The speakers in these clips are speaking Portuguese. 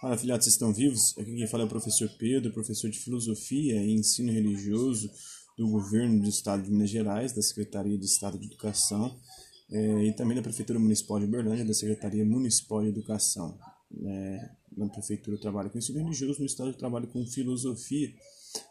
Fala, filhotes, estão vivos? Aqui quem fala é o professor Pedro, professor de Filosofia e Ensino Religioso do Governo do Estado de Minas Gerais, da Secretaria de Estado de Educação é, e também da Prefeitura Municipal de Uberlândia, da Secretaria Municipal de Educação. É, na Prefeitura eu trabalho com Ensino Religioso, no Estado eu trabalho com Filosofia,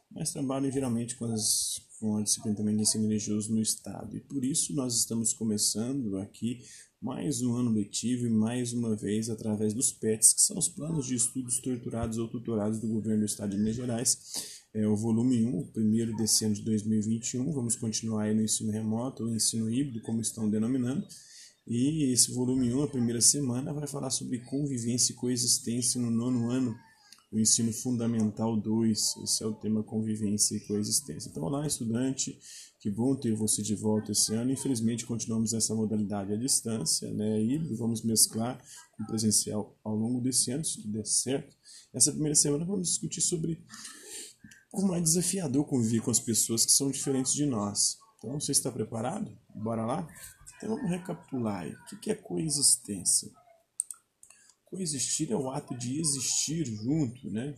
mas trabalho geralmente com, as, com a disciplina também de Ensino Religioso no Estado. E por isso nós estamos começando aqui mais um ano letivo e mais uma vez através dos PETs, que são os planos de estudos torturados ou tutorados do governo do estado de Minas Gerais. É o volume 1, o primeiro desse ano de 2021. Vamos continuar aí no ensino remoto ou ensino híbrido, como estão denominando. E esse volume 1, a primeira semana, vai falar sobre convivência e coexistência no nono ano o ensino fundamental 2. Esse é o tema convivência e coexistência. Então, olá, estudante, que bom ter você de volta esse ano. Infelizmente, continuamos essa modalidade à distância, né, híbrido, vamos mesclar com presencial ao longo desse ano, se tudo der certo. Essa primeira semana vamos discutir sobre como é desafiador conviver com as pessoas que são diferentes de nós. Então, você está preparado? Bora lá? Então, vamos recapitular aí. O que é coexistência? Coexistir é o ato de existir junto, né?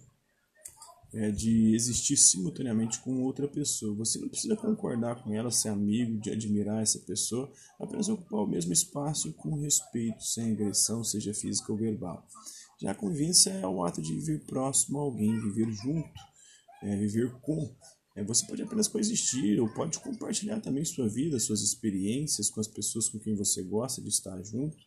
É de existir simultaneamente com outra pessoa. Você não precisa concordar com ela, ser amigo, de admirar essa pessoa, apenas ocupar o mesmo espaço com respeito, sem agressão, seja física ou verbal. Já a convivência é o ato de viver próximo a alguém, viver junto, é, viver com. É, você pode apenas coexistir ou pode compartilhar também sua vida, suas experiências com as pessoas com quem você gosta de estar junto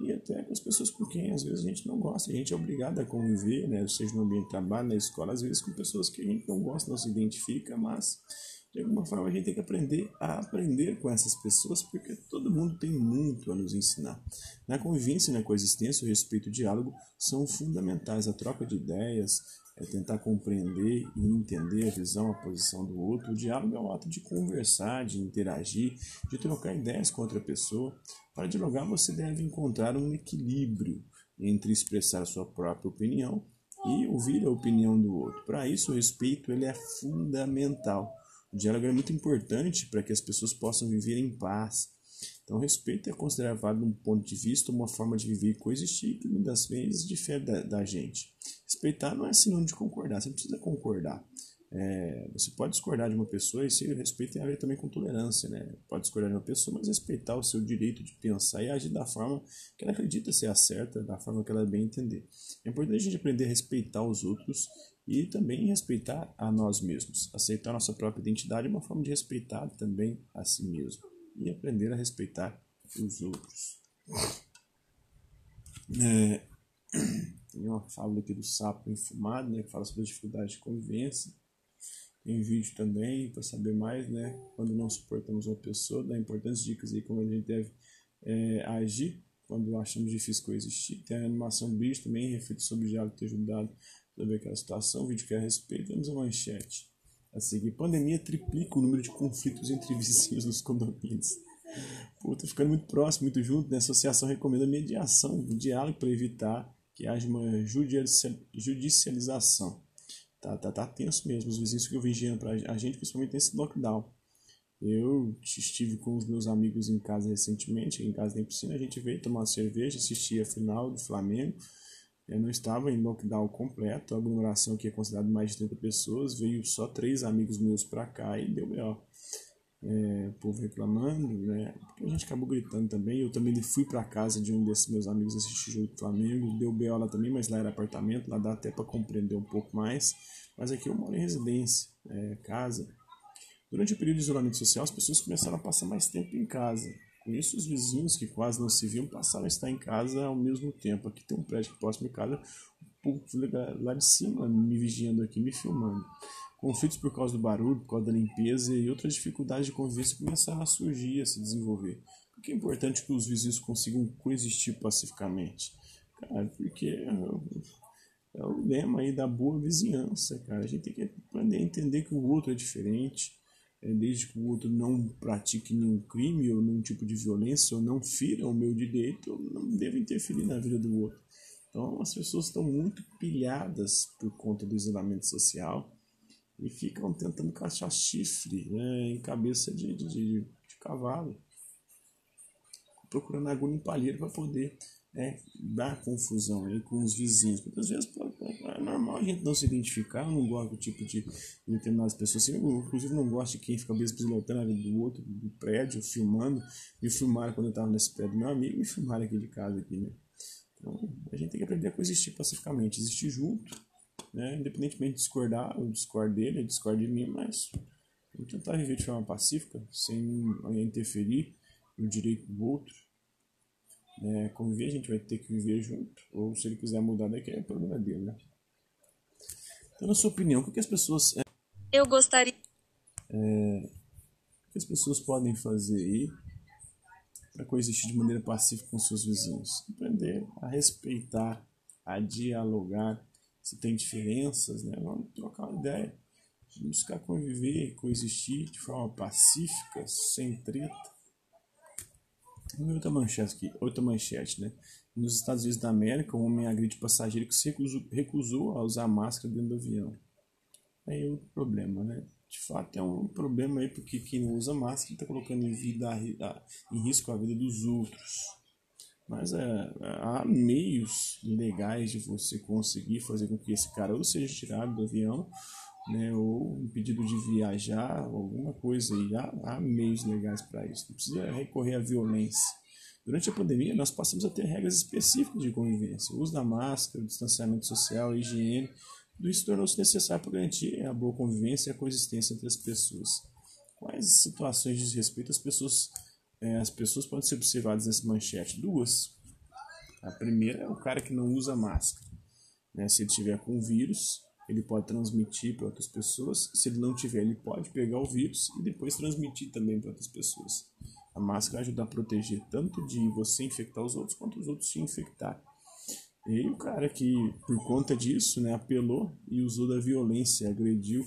e até com as pessoas com quem às vezes a gente não gosta. A gente é obrigado a conviver, né? seja no ambiente de trabalho, na escola, às vezes com pessoas que a gente não gosta, não se identifica, mas de alguma forma a gente tem que aprender a aprender com essas pessoas, porque todo mundo tem muito a nos ensinar. Na convivência na coexistência, o respeito e o diálogo são fundamentais. A troca de ideias, é tentar compreender e entender a visão, a posição do outro. O diálogo é um ato de conversar, de interagir, de trocar ideias com outra pessoa. Para dialogar, você deve encontrar um equilíbrio entre expressar sua própria opinião e ouvir a opinião do outro. Para isso, o respeito ele é fundamental. O diálogo é muito importante para que as pessoas possam viver em paz. Então, o respeito é considerado, um ponto de vista, uma forma de viver e coexistir que muitas vezes difere da, da gente. Respeitar não é sinônimo de concordar, você não precisa concordar. É, você pode discordar de uma pessoa e se respeito tem a ver também com tolerância, né? Pode discordar de uma pessoa, mas respeitar o seu direito de pensar e agir da forma que ela acredita ser a certa, da forma que ela bem entender. É importante a gente aprender a respeitar os outros e também respeitar a nós mesmos. Aceitar nossa própria identidade é uma forma de respeitar também a si mesmo e aprender a respeitar os outros. É, tem uma fala aqui do sapo enfumado, né, que fala sobre a dificuldade de convivência. Tem vídeo também para saber mais, né? Quando não suportamos uma pessoa, dá importantes dicas aí como a gente deve é, agir quando achamos difícil coexistir. Tem a animação bicho também, reflete sobre o diálogo ter ajudado ver aquela situação, vídeo que é a respeito. Temos a manchete. A seguir, pandemia triplica o número de conflitos entre vizinhos nos condomínios. Pô, tô ficando muito próximo, muito junto, né? A associação recomenda mediação, diálogo para evitar que haja uma judicialização. Tá, tá, tá tenso mesmo, os vizinhos ficam vigiando para a gente, principalmente nesse lockdown. Eu estive com os meus amigos em casa recentemente, em casa tem piscina, a gente veio tomar cerveja, assistir a final do Flamengo. Eu não estava em lockdown completo, a aglomeração que é considerada mais de 30 pessoas, veio só três amigos meus para cá e deu melhor. É, o povo reclamando, né? Porque a gente acabou gritando também. Eu também fui para casa de um desses meus amigos assistir o jogo do Flamengo, deu BO lá também, mas lá era apartamento, lá dá até para compreender um pouco mais. Mas aqui eu moro em residência, é, casa. Durante o período de isolamento social, as pessoas começaram a passar mais tempo em casa. Com isso, os vizinhos que quase não se viam passaram a estar em casa ao mesmo tempo. Aqui tem um prédio próximo de casa, o povo lá de cima me vigiando aqui, me filmando. Conflitos por causa do barulho, por causa da limpeza e outras dificuldades de convivência começaram a surgir, a se desenvolver. Por que é importante que os vizinhos consigam coexistir pacificamente? Cara, porque é o, é o lema aí da boa vizinhança, cara. A gente tem que aprender a entender que o outro é diferente, é, desde que o outro não pratique nenhum crime ou nenhum tipo de violência ou não fira o meu direito, eu não devo interferir na vida do outro. Então as pessoas estão muito pilhadas por conta do isolamento social e ficam tentando encaixar chifre né, em cabeça de, de, de, de cavalo. procurando agulha em palheiro para poder é, dar confusão aí com os vizinhos. Muitas vezes é normal a gente não se identificar, eu não gosto do tipo de determinadas pessoas. Assim, eu, inclusive, não gosto de quem fica pilotando a vida do outro, do prédio, filmando. Me filmaram quando eu estava nesse prédio meu amigo, me filmaram aqui de casa, aqui, né? Então, a gente tem que aprender a coexistir pacificamente, existir junto, né? independentemente de discordar, eu discordo dele, ele discorda de mim, mas vamos tentar viver de forma pacífica, sem interferir no direito do outro é, conviver, a gente vai ter que viver junto. Ou se ele quiser mudar daqui, é problema dele, né? Então, na sua opinião, o que as pessoas. É, Eu gostaria. É, o que as pessoas podem fazer aí para coexistir de maneira pacífica com seus vizinhos? Aprender a respeitar, a dialogar. Se tem diferenças, né? Vamos trocar uma ideia. Buscar conviver, coexistir de forma pacífica, sem treta Outra manchete aqui, outra manchete, né? Nos Estados Unidos da América, um homem agride passageiro que se recusou, recusou a usar máscara dentro do avião. Aí é outro problema, né? De fato é um problema aí porque quem não usa máscara está colocando em, vida, em risco a vida dos outros. Mas é, há meios legais de você conseguir fazer com que esse cara ou seja tirado do avião né, ou impedido de viajar, alguma coisa aí. Há, há meios legais para isso, não precisa recorrer à violência. Durante a pandemia, nós passamos a ter regras específicas de convivência. O uso da máscara, o distanciamento social, a higiene, tudo isso tornou-se necessário para garantir a boa convivência e a coexistência entre as pessoas. Quais situações de desrespeito as pessoas, é, as pessoas podem ser observadas nessa manchete? Duas. A primeira é o cara que não usa máscara. Né? Se ele tiver com vírus, ele pode transmitir para outras pessoas. Se ele não tiver, ele pode pegar o vírus e depois transmitir também para outras pessoas. A máscara ajuda a proteger tanto de você infectar os outros quanto os outros te infectar. E o cara que, por conta disso, né, apelou e usou da violência, agrediu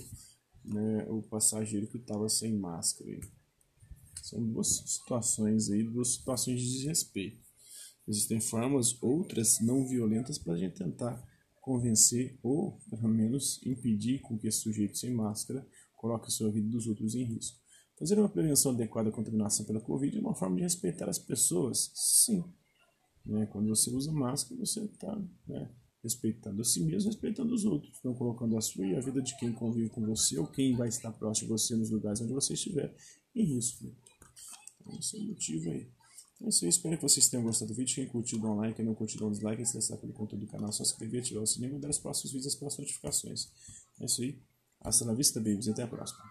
né, o passageiro que estava sem máscara. São duas situações aí, duas situações de desrespeito. Existem formas outras não violentas para a gente tentar convencer ou, pelo menos, impedir com que esse sujeito sem máscara coloque a sua vida dos outros em risco. Fazer uma prevenção adequada à contaminação pela Covid é uma forma de respeitar as pessoas? Sim. Né? Quando você usa máscara, você está né, respeitando a si mesmo, respeitando os outros. Não colocando a sua e a vida de quem convive com você ou quem vai estar próximo de você nos lugares onde você estiver em risco. Então, esse é o motivo aí. É isso aí, espero que vocês tenham gostado do vídeo. Quem curtiu, dá um like, quem não curtiu, dá um dislike. Se interessar pelo conteúdo do canal, se inscrever, ativar o sininho e dar os próximos vídeos, as próximas notificações. É isso aí. Hasta la vista, babies. Até a próxima.